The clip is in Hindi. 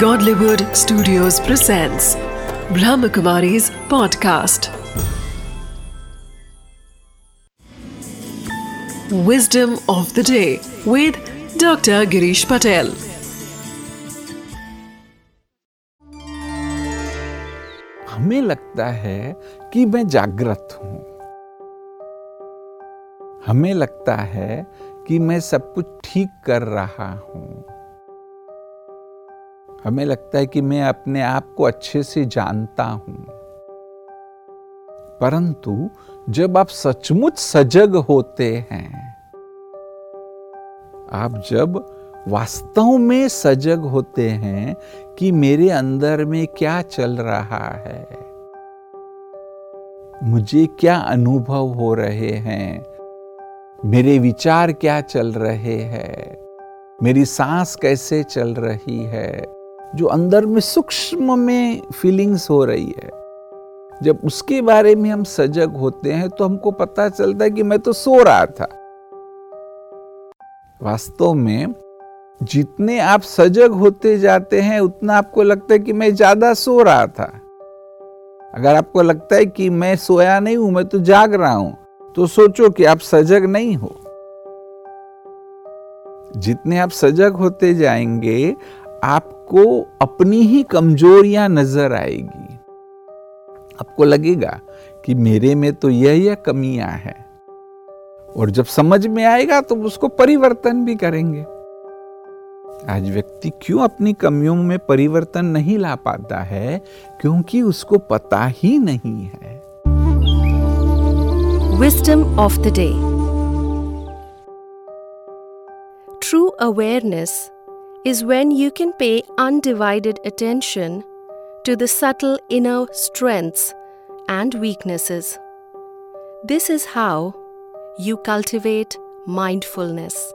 Godlywood Studios presents Brahmakumari's podcast. Wisdom of the day with Dr. Girish Patel. हमें लगता है कि मैं जागृत हूँ हमें लगता है कि मैं सब कुछ ठीक कर रहा हूँ हमें लगता है कि मैं अपने आप को अच्छे से जानता हूँ। परंतु जब आप सचमुच सजग होते हैं, आप जब वास्तव में सजग होते हैं कि मेरे अंदर में क्या चल रहा है, मुझे क्या अनुभव हो रहे हैं, मेरे विचार क्या चल रहे हैं, मेरी सांस कैसे चल रही है जो अंदर में सूक्ष्म में फीलिंग्स हो रही है। जब उसके बारे में हम सजग होते हैं तो हमको पता चलता है कि मैं तो सो रहा था। वास्तव में, जितने आप सजग होते जाते हैं, उतना आपको लगता है कि मैं ज़्यादा सो रहा था। अगर आपको लगता है कि मैं सोया नहीं हूँ, मैं तो जाग रहा हूँ तो सोचो कि आप सजग नहीं हो। जितने आप सजग होते जाएँगे आपको अपनी ही कमजोरियाँ नज़र आएगी। आपको लगेगा कि मेरे में तो यह यह कमियाँ हैं। और जब समझ में आएगा तो उसको परिवर्तन भी करेंगे। आज व्यक्ति क्यों अपनी कमियों में परिवर्तन नहीं ला पाता है? क्योंकि उसको पता ही नहीं है। Wisdom of the day true awareness is when you can pay undivided attention to the subtle inner strengths and weaknesses. This is how you cultivate mindfulness.